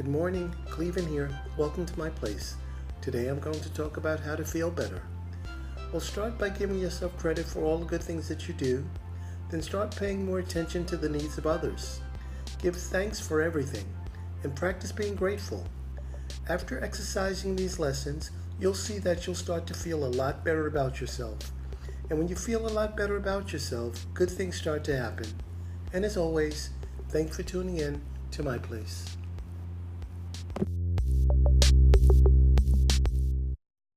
Good morning, Clevin here. Welcome to my place. Today I'm going to talk about how to feel better. Well, start by giving yourself credit for all the good things that you do. Then start paying more attention to the needs of others. Give thanks for everything and practice being grateful. After exercising these lessons, you'll see that you'll start to feel a lot better about yourself. And when you feel a lot better about yourself, good things start to happen. And as always, thanks for tuning in to my place.